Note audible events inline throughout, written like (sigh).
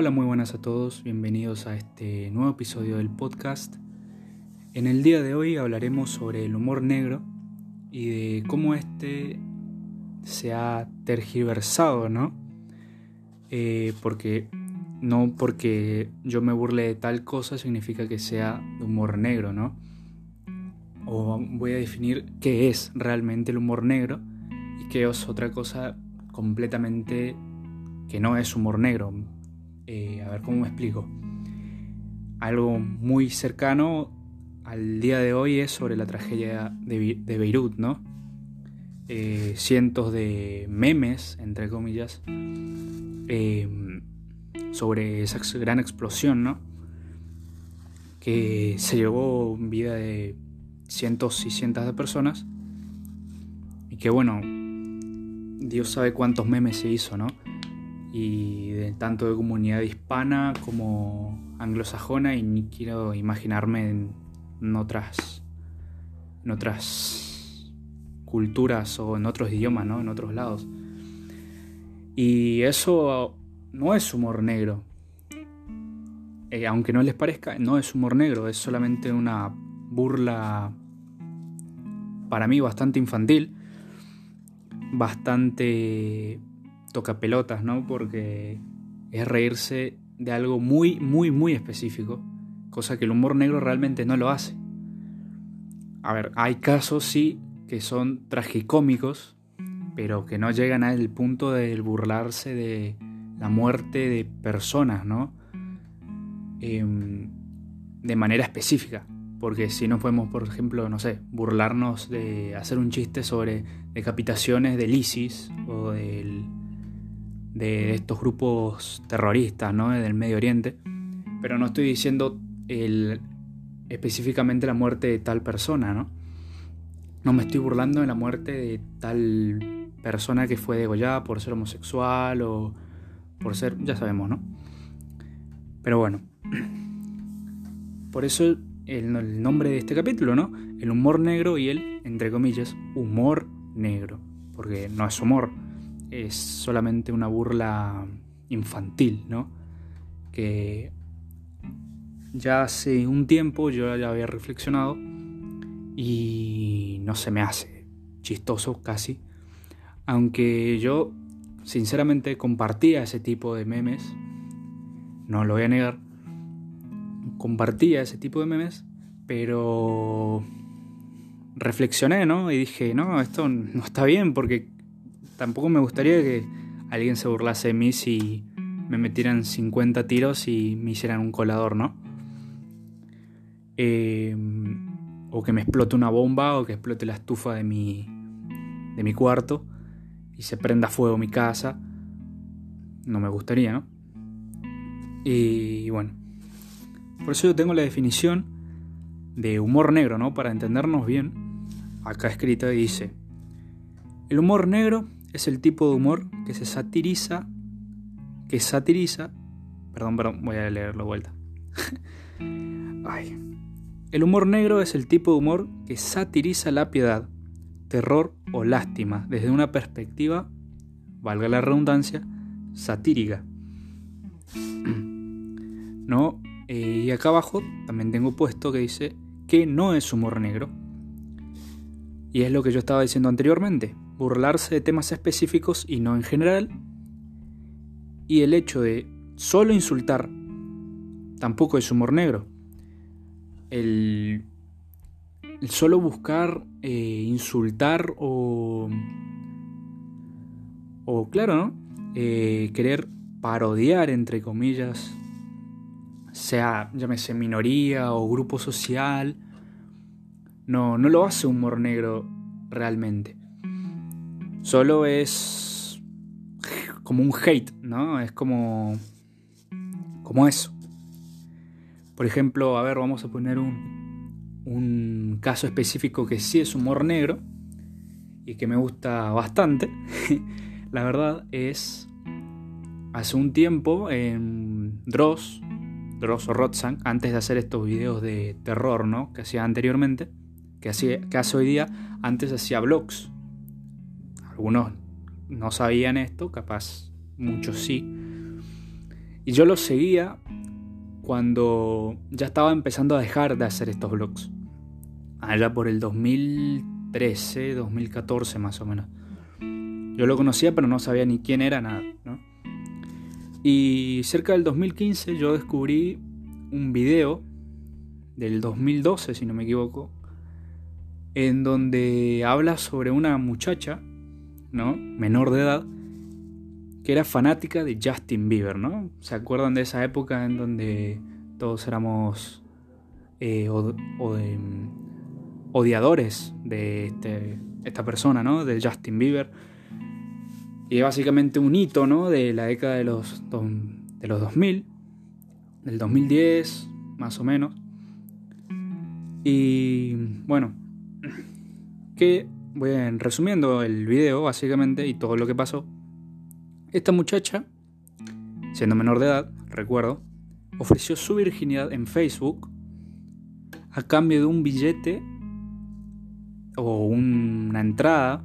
Hola, muy buenas a todos, bienvenidos a este nuevo episodio del podcast. En el día de hoy hablaremos sobre el humor negro y de cómo este se ha tergiversado, ¿no? Eh, porque no porque yo me burle de tal cosa significa que sea de humor negro, ¿no? O voy a definir qué es realmente el humor negro y qué es otra cosa completamente que no es humor negro, eh, a ver cómo me explico. Algo muy cercano al día de hoy es sobre la tragedia de, Beirut, ¿no? Eh, cientos de memes, entre comillas, em, sobre esa gran explosión, ¿no? Que se llevó vida de cientos y cientos de personas. Y que bueno, Dios sabe cuántos memes se hizo, ¿no? Y tanto de comunidad hispana como anglosajona y ni quiero imaginarme en, otras en otras culturas o en otros idiomas, ¿no? En otros lados. Y eso no es humor negro. Eh, aunque no les parezca, no es humor negro, es solamente una burla para mí bastante infantil, bastante toca pelotas, ¿no? Porque es reírse de algo muy, muy, muy específico, cosa que el humor negro realmente no lo hace. A ver, hay casos sí que son tragicómicos, pero que no llegan al punto de burlarse de la muerte de personas, ¿no? Em, de manera específica. Porque si no podemos, por ejemplo, no sé, burlarnos de hacer un chiste sobre decapitaciones del ISIS o del de estos grupos terroristas ¿no? del Medio Oriente, pero no estoy diciendo el, específicamente la muerte de tal persona, ¿no? No me estoy burlando de la muerte de tal persona que fue degollada por ser homosexual o por ser, ya sabemos, ¿no? Pero bueno, (clears throat) por eso el, el nombre de este capítulo, ¿no? El humor negro y el, entre comillas, humor negro, porque no es humor, es solamente una burla infantil, ¿no? Que ya hace un tiempo yo ya había reflexionado y no se me hace chistoso casi, aunque yo sinceramente compartía ese tipo de memes, no lo voy a negar, compartía ese tipo de memes, pero reflexioné, ¿no? Y dije, no, esto no está bien porque tampoco me gustaría que alguien se burlase de mí si me metieran 50 tiros y me hicieran un colador, ¿no? Em, o que me explote una bomba o que explote la estufa de mi, de mi cuarto y se prenda fuego mi casa. No me gustaría, ¿no? Y bueno, por eso yo tengo la definición de humor negro, ¿no? Para entendernos bien, acá escrita dice, el humor negro es el tipo de humor que se satiriza, que satiriza, perdón, perdón, voy a leerlo vuelta. (laughs) Ay. El humor negro es el tipo de humor que satiriza la piedad, terror o lástima desde una perspectiva, valga la redundancia, satírica. (clears throat) ¿No? Eh, y acá abajo también tengo puesto que dice que no es humor negro. Y es lo que yo estaba diciendo anteriormente burlarse de temas específicos y no en general. Y el hecho de solo insultar tampoco es humor negro. El, solo buscar eh, insultar o, o claro, ¿no? Eh, querer parodiar, entre comillas, sea, llámese minoría o grupo social, no, no lo hace humor negro realmente. Solo es como un hate, ¿no? Es como como eso. Por ejemplo, a ver, vamos a poner un, un caso específico que sí es humor negro y que me gusta bastante. (laughs) La verdad es hace un tiempo en Dross, Dross o Rotzang, antes de hacer estos videos de terror, ¿no? Que hacía anteriormente, que, que hace hoy día, antes hacía vlogs algunos no sabían esto, capaz muchos sí. Y yo lo seguía cuando ya estaba empezando a dejar de hacer estos vlogs. Allá por el 2013, 2014 más o menos. Yo lo conocía pero no sabía ni quién era nada. Y cerca del 2015 yo descubrí un video del 2012, si no me equivoco, en donde habla sobre una muchacha, ¿no? Menor de edad, que era fanática de Justin Bieber, ¿no? ¿Se acuerdan de esa época en donde todos éramos eh, mm, odiadores de este, esta persona, ¿no? De Justin Bieber. Y básicamente un hito, ¿no? De la década de los, de los 2000, del 2010, más o menos. Y bueno, que voy resumiendo el video básicamente y todo lo que pasó. Esta muchacha, siendo menor de edad, recuerdo, ofreció su virginidad en Facebook a cambio de un billete o una entrada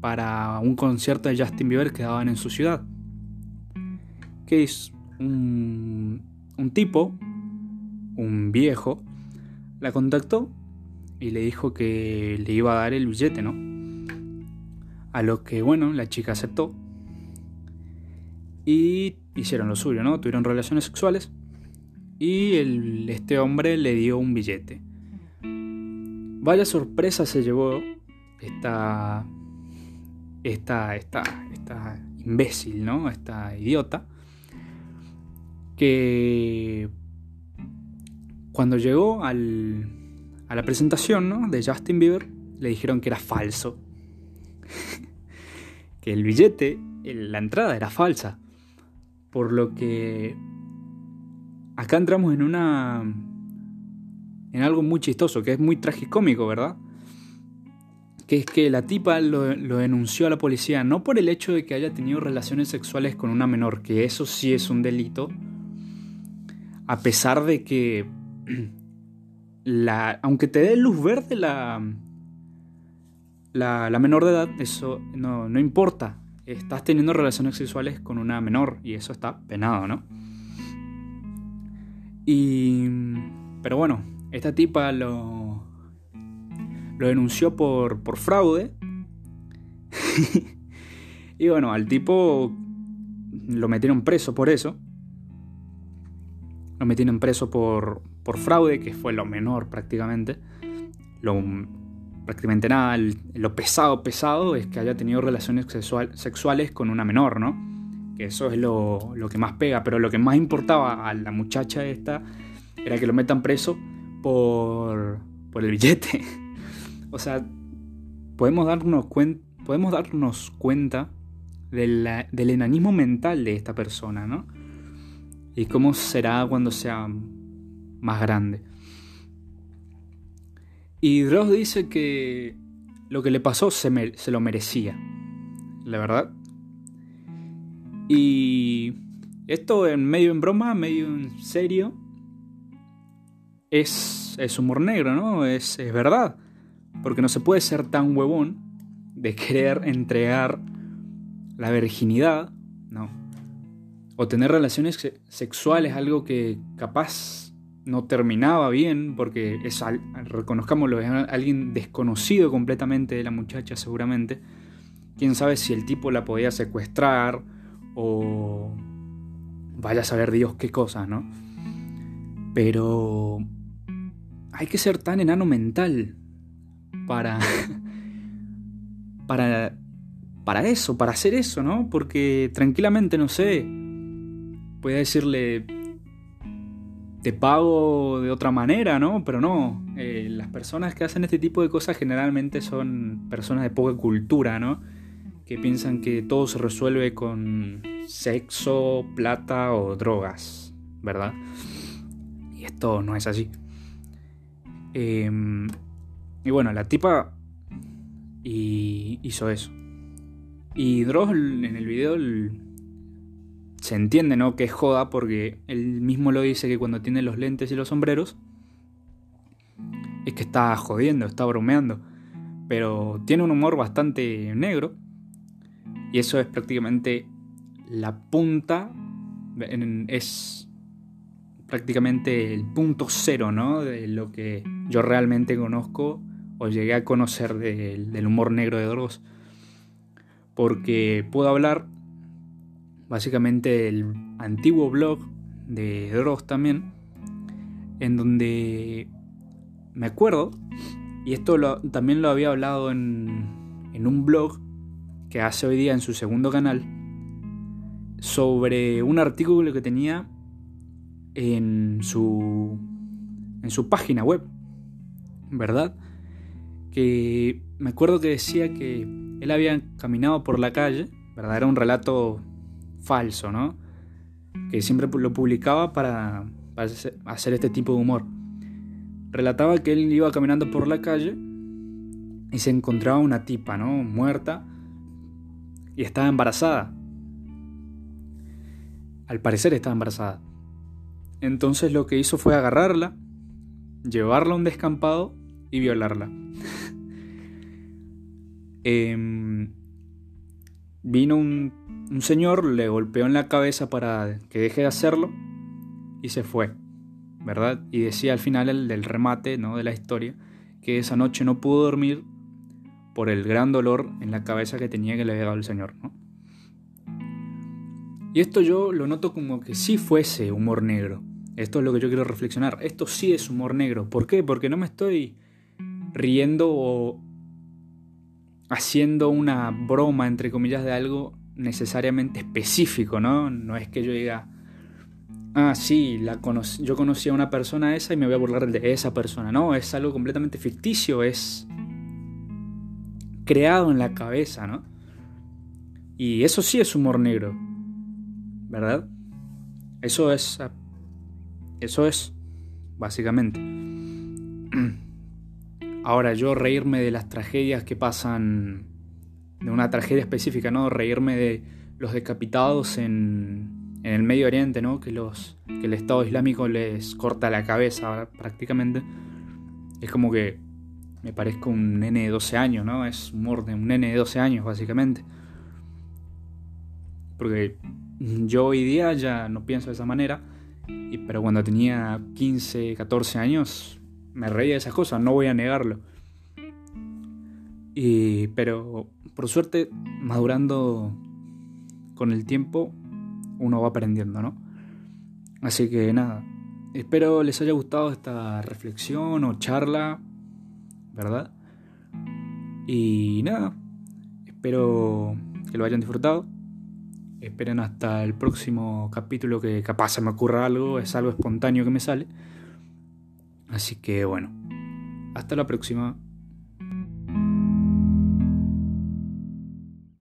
para un concierto de Justin Bieber que daban en su ciudad. Que es un, un tipo, un viejo, la contactó y le dijo que le iba a dar el billete, ¿no? A lo que, bueno, la chica aceptó. Y hicieron lo suyo, ¿no? Tuvieron relaciones sexuales. Y este hombre le dio un billete. Vaya sorpresa se llevó esta, esta, esta, esta imbécil, ¿no? Esta idiota. Que cuando llegó al, a la presentación ¿no? de Justin Bieber, le dijeron que era falso. (laughs) que el billete, la entrada era falsa. Por lo que acá entramos en una. en algo muy chistoso, que es muy tragicómico, ¿verdad? Que es que la tipa lo, lo, denunció a la policía no por el hecho de que haya tenido relaciones sexuales con una menor, que eso sí es un delito, a pesar de que (clears throat) la, aunque te dé luz verde la, la, menor de edad, eso no, no, importa. Estás teniendo relaciones sexuales con una menor y eso está penado, ¿no? Y, pero bueno, esta tipa lo, lo denunció por, por fraude. (laughs) y bueno, al tipo lo metieron preso por eso. Lo metieron preso por, por fraude, que fue lo menor prácticamente. Lo, prácticamente nada, lo pesado, pesado es que haya tenido relaciones sexuales con una menor, ¿no? Que eso es lo, lo, que más pega, pero lo que más importaba a la muchacha esta era que lo metan preso por, por el billete. (laughs) o sea, podemos darnos, podemos darnos cuenta del enanismo mental de esta persona, ¿no? Y cómo será cuando sea más grande. Y Dross dice que lo que le pasó se, se lo merecía, la verdad. Y esto en medio en broma, medio en serio, es, es humor negro, ¿no? Es, es verdad. Porque no se puede ser tan huevón de querer entregar la virginidad, ¿no? O tener relaciones sexuales, algo que capaz no terminaba bien, porque es, reconozcámoslo, es alguien desconocido completamente de la muchacha seguramente. Quién sabe si el tipo la podía secuestrar o vaya a saber Dios qué cosa, ¿no? Pero hay que ser tan enano mental para (laughs) para para eso, para hacer eso, ¿no? Porque tranquilamente, no sé, puede decirle te pago de otra manera, ¿no? Pero no, eh, las personas que hacen este tipo de cosas generalmente son personas de poca cultura, ¿no? Que piensan que todo se resuelve con sexo, plata o drogas, ¿verdad? Y esto no es así. Em, y bueno, la tipa hizo eso. Y Dross en el video se entiende, ¿no? Que es joda porque él mismo lo dice que cuando tiene los lentes y los sombreros es que está jodiendo, está bromeando. Pero tiene un humor bastante negro y eso es prácticamente la punta es prácticamente el punto cero, ¿no? De lo que yo realmente conozco o llegué a conocer del humor negro de Dross. Porque puedo hablar básicamente del antiguo blog de Dross también, en donde me acuerdo, y esto también lo había hablado en, en un blog que hace hoy día en su segundo canal, sobre un artículo que tenía en su, en su página web, ¿verdad? Que me acuerdo que decía que él había caminado por la calle, ¿verdad? Era un relato falso, ¿no? Que siempre lo publicaba para, hacer este tipo de humor. Relataba que él iba caminando por la calle y se encontraba una tipa, ¿no? Muerta y estaba embarazada. Al parecer estaba embarazada. Entonces lo que hizo fue agarrarla, llevarla a un descampado y violarla. (laughs) Em, vino un, señor, le golpeó en la cabeza para que deje de hacerlo y se fue, ¿verdad? Y decía al final el del remate ¿no? de la historia que esa noche no pudo dormir por el gran dolor en la cabeza que tenía que le había dado el señor, ¿no? Y esto yo lo noto como que si fuese humor negro. Esto es lo que yo quiero reflexionar. Esto sí es humor negro. ¿Por qué? Porque no me estoy riendo o haciendo una broma, entre comillas, de algo necesariamente específico, ¿no? No es que yo diga, ah, sí, la yo conocí a una persona esa y me voy a burlar de esa persona. No, es algo completamente ficticio, es creado en la cabeza, ¿no? Y eso sí es humor negro. ¿verdad? Eso es. Eso es, básicamente. (clears throat) Ahora, yo reírme de las tragedias que pasan. De una tragedia específica, ¿no? Reírme de los decapitados en, en el Medio Oriente, ¿no? Que, los, que el Estado Islámico les corta la cabeza prácticamente. Es como que me parezco un nene de 12 años, ¿no? Es humor de un nene de 12 años, básicamente. Porque yo hoy día ya no pienso de esa manera, pero cuando tenía 15, 14 años me reía de esas cosas, no voy a negarlo. Y, pero por suerte, madurando con el tiempo, uno va aprendiendo, ¿no? Así que nada, espero les haya gustado esta reflexión o charla, ¿verdad? Y nada, espero que lo hayan disfrutado. Esperen hasta el próximo capítulo que capaz se me ocurra algo, es algo espontáneo que me sale. Así que bueno, hasta la próxima.